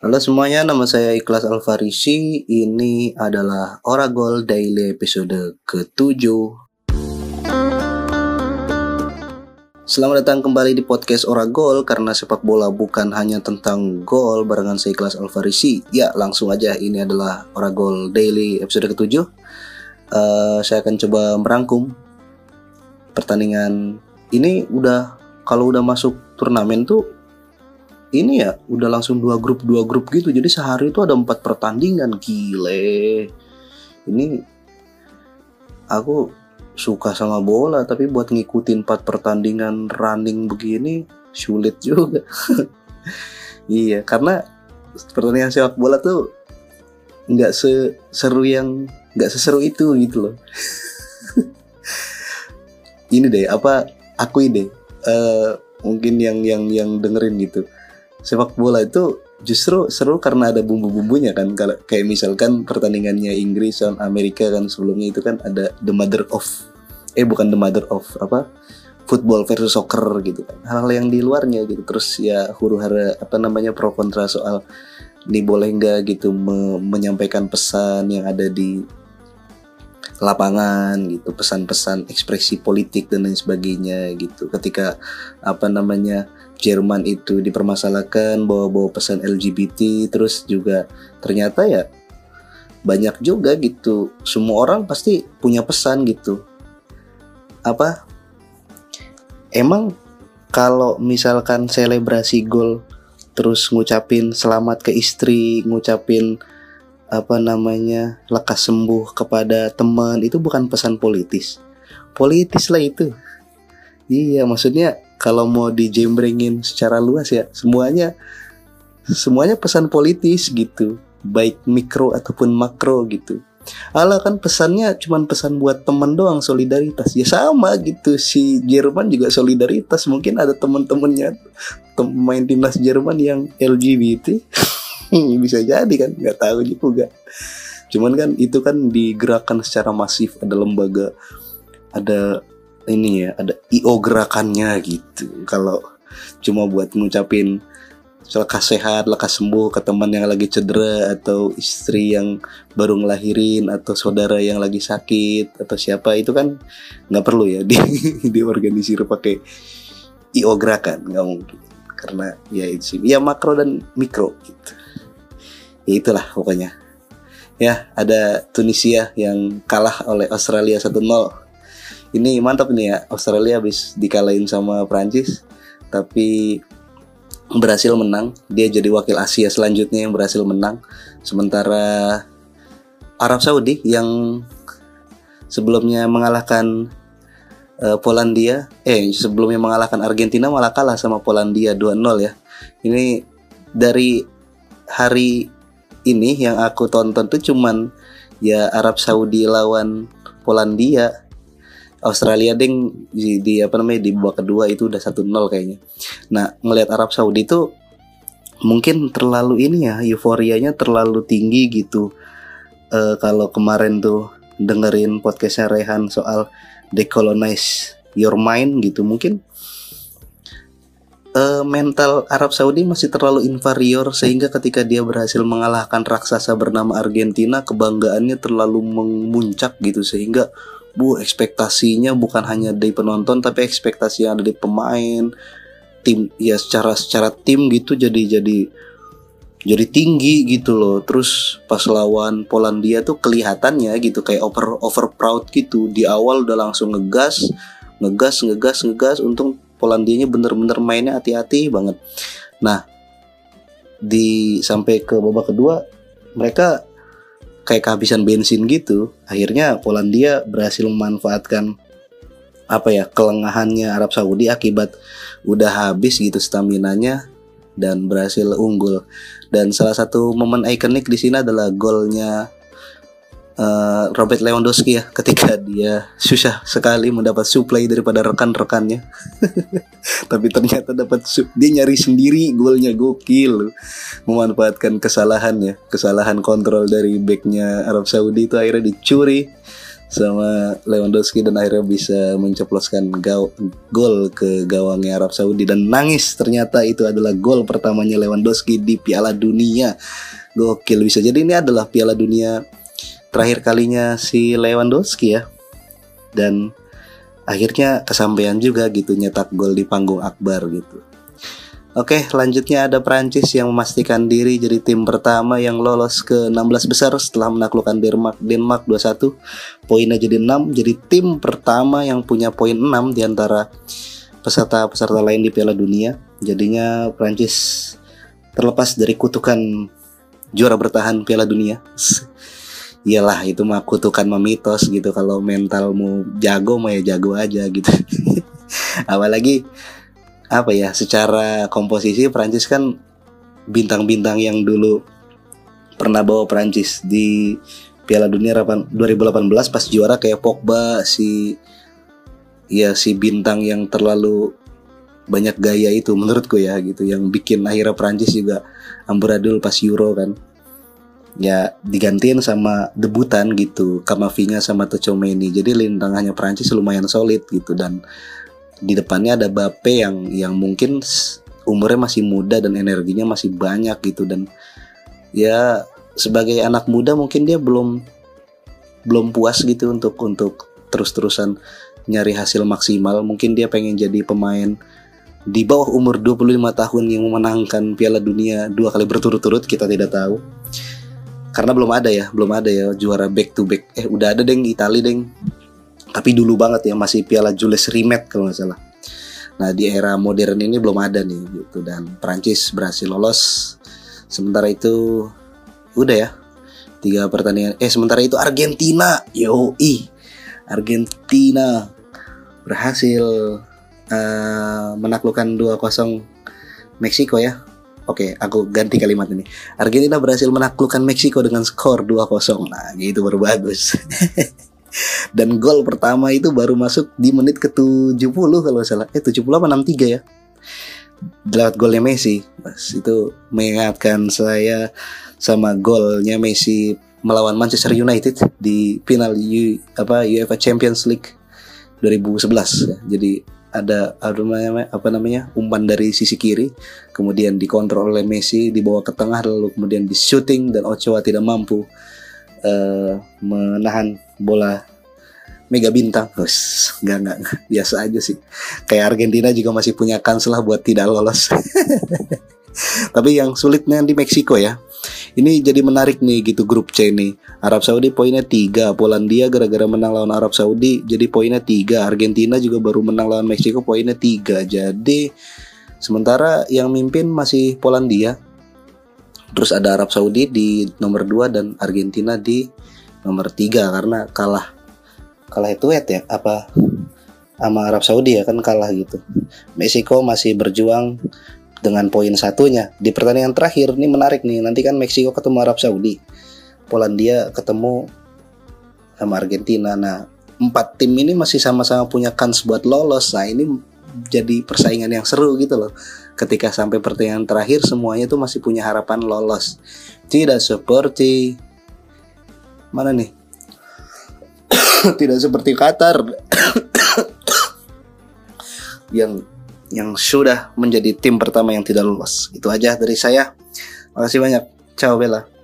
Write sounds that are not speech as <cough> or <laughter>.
Halo semuanya, nama saya Ikhlas Alfarisi. Ini adalah Oragol Daily episode ke-7. Selamat datang kembali di podcast Oragol karena sepak bola bukan hanya tentang gol barengan saya Ikhlas Alfarisi. Ya, langsung aja ini adalah Oragol Daily episode ke-7. Uh, saya akan coba merangkum pertandingan ini udah kalau udah masuk turnamen tuh ini ya udah langsung dua grup dua grup gitu. Jadi sehari itu ada empat pertandingan gile. Ini aku suka sama bola tapi buat ngikutin empat pertandingan running begini sulit juga. <laughs> Iya karena pertandingan sepak bola tuh nggak seseru yang nggak seseru itu gitu loh. <laughs> Ini deh apa aku ide uh, mungkin yang yang yang dengerin gitu sepak bola itu justru seru karena ada bumbu-bumbunya kan. Kalau kayak misalkan pertandingannya Inggris dan Amerika kan sebelumnya itu kan ada the mother of eh bukan the mother of apa football versus soccer gitu kan. Hal-hal yang di luarnya gitu. Terus ya huru hara apa namanya pro kontra soal ini boleh nggak gitu me menyampaikan pesan yang ada di lapangan gitu pesan-pesan ekspresi politik dan lain sebagainya gitu. Ketika apa namanya Jerman itu dipermasalahkan bawa-bawa pesan LGBT terus juga ternyata ya banyak juga gitu. Semua orang pasti punya pesan gitu. Apa? Emang kalau misalkan selebrasi gol terus ngucapin selamat ke istri ngucapin apa namanya lekas sembuh kepada teman itu bukan pesan politis. Politis lah itu. Iya maksudnya kalau mau dijembrengin secara luas ya semuanya semuanya pesan politis gitu. Baik mikro ataupun makro gitu. Ala kan pesannya cuma pesan buat temen doang solidaritas. Ya sama gitu si Jerman juga solidaritas. Mungkin ada temen-temennya pemain timnas Jerman yang LGBT <laughs> bisa jadi kan nggak tahu juga. Cuman kan itu kan digerakkan secara masif ada lembaga ada ini ya ada io gerakannya gitu. Kalau cuma buat ngucapin lekas sehat, lekas sembuh ke teman yang lagi cedera atau istri yang baru ngelahirin atau saudara yang lagi sakit atau siapa itu kan nggak perlu ya <laughs> di diorganisir pakai io gerakan nggak mungkin. Karena ya itu sih ya makro dan mikro gitu ya itulah pokoknya. Ya ada Tunisia yang kalah oleh Australia 1-0 ini mantap nih ya Australia habis dikalahin sama Prancis tapi berhasil menang. Dia jadi wakil Asia selanjutnya yang berhasil menang. Sementara Arab Saudi yang sebelumnya mengalahkan uh, Polandia eh sebelumnya mengalahkan Argentina malah kalah sama Polandia 2-0 ya. Ini dari hari ini yang aku tonton tuh cuman ya Arab Saudi lawan Polandia Australia ding di, di apa namanya di babak kedua itu udah satu nol kayaknya. Nah, ngelihat Arab Saudi itu mungkin terlalu ini ya euforianya terlalu tinggi gitu. Uh, kalau kemarin tuh dengerin podcastnya Rehan soal decolonize your mind gitu mungkin uh, mental Arab Saudi masih terlalu inferior sehingga ketika dia berhasil mengalahkan raksasa bernama Argentina kebanggaannya terlalu memuncak gitu sehingga bu ekspektasinya bukan hanya dari penonton tapi ekspektasi yang ada di pemain tim ya secara secara tim gitu jadi jadi jadi tinggi gitu loh. Terus pas lawan Polandia tuh kelihatannya gitu kayak over over proud gitu. Di awal udah langsung ngegas ngegas ngegas ngegas untung Polandianya bener-bener mainnya hati-hati banget nah di sampai ke babak kedua mereka kayak kehabisan bensin gitu. Akhirnya Polandia berhasil memanfaatkan apa ya kelengahannya Arab Saudi akibat udah habis gitu stamina-nya dan berhasil unggul. Dan salah satu momen ikonik di sini adalah golnya uh, Robert Lewandowski ya ketika dia susah sekali mendapat supply daripada rekan-rekannya. <laughs> Tapi ternyata dapat dia nyari sendiri golnya gokil. Memanfaatkan kesalahan ya kesalahan kontrol dari backnya Arab Saudi itu akhirnya dicuri sama Lewandowski dan akhirnya bisa menceploskan gol ke gawangnya Arab Saudi. Dan nangis ternyata itu adalah gol pertamanya Lewandowski di Piala Dunia. Gokil bisa. Jadi ini adalah Piala Dunia terakhir kalinya si Lewandowski ya dan akhirnya kesampaian juga gitu nyetak gol di panggung akbar gitu Oke, selanjutnya ada Prancis yang memastikan diri jadi tim pertama yang lolos ke 16 besar setelah menaklukkan Denmark Denmark 2-1. Poinnya jadi 6, jadi tim pertama yang punya poin 6 di antara peserta-peserta lain di Piala Dunia. Jadinya Prancis terlepas dari kutukan juara bertahan Piala Dunia. <laughs> Iyalah itu mah kutukan memitos gitu. Kalau mentalmu jago mah ya jago aja gitu. <laughs> Apalagi apa ya secara komposisi Prancis kan bintang-bintang yang dulu pernah bawa Prancis di Piala Dunia 2018 pas juara kayak Pogba si ya si bintang yang terlalu banyak gaya itu menurutku ya gitu. Yang bikin akhirnya Prancis juga amburadul pas Euro kan ya digantiin sama debutan gitu Kamavinga sama Tchouameni jadi lintangannya Prancis lumayan solid gitu. Dan di depannya ada Bape yang yang mungkin umurnya masih muda dan energinya masih banyak gitu. Dan ya sebagai anak muda mungkin dia belum belum puas gitu untuk untuk terus-terusan nyari hasil maksimal. Mungkin dia pengen jadi pemain di bawah umur 25 tahun yang memenangkan Piala Dunia dua kali berturut-turut kita tidak tahu karena belum ada ya belum ada ya juara back to back eh udah ada deng Italia deng tapi dulu banget ya masih Piala Jules Rimet kalau nggak salah. Nah di era modern ini belum ada nih gitu dan Prancis berhasil lolos. Sementara itu udah ya tiga pertandingan. Eh sementara itu Argentina, yo ih Argentina berhasil uh, menaklukkan 2-0 Meksiko ya. Oke, aku ganti kalimat ini. Argentina berhasil menaklukkan Meksiko dengan skor 2-0. Nah, gitu baru bagus. <laughs> Dan gol pertama itu baru masuk di menit ke-70 kalau salah. Eh 70 apa 63 ya? Lewat golnya Messi. Mas, itu mengingatkan saya sama golnya Messi melawan Manchester United di final U, apa UEFA Champions League 2011 ya. Jadi ada apa namanya, apa namanya umpan dari sisi kiri kemudian dikontrol oleh Messi dibawa ke tengah lalu kemudian di shooting dan Ochoa tidak mampu uh, menahan bola mega bintang. Terus nggak nggak biasa aja sih. Kayak Argentina juga masih punya kans lah buat tidak lolos. <laughs> Tapi yang sulitnya di Meksiko ya ini jadi menarik nih gitu grup C ini Arab Saudi poinnya 3 Polandia gara-gara menang lawan Arab Saudi jadi poinnya 3 Argentina juga baru menang lawan Meksiko poinnya 3 jadi sementara yang mimpin masih Polandia terus ada Arab Saudi di nomor 2 dan Argentina di nomor 3 karena kalah kalah itu ya apa sama Arab Saudi ya kan kalah gitu. Meksiko masih berjuang dengan poin satunya. Di pertandingan terakhir ini menarik nih. Nanti kan Meksiko ketemu Arab Saudi. Polandia ketemu sama Argentina. Nah empat tim ini masih sama-sama punya kans buat lolos. Nah ini jadi persaingan yang seru gitu loh. Ketika sampai pertandingan terakhir semuanya tuh masih punya harapan lolos. Tidak seperti mana nih? <coughs> Tidak seperti Qatar <coughs> yang yang sudah menjadi tim pertama yang tidak lolos. Itu aja dari saya. Makasih banyak. Ciao Bella.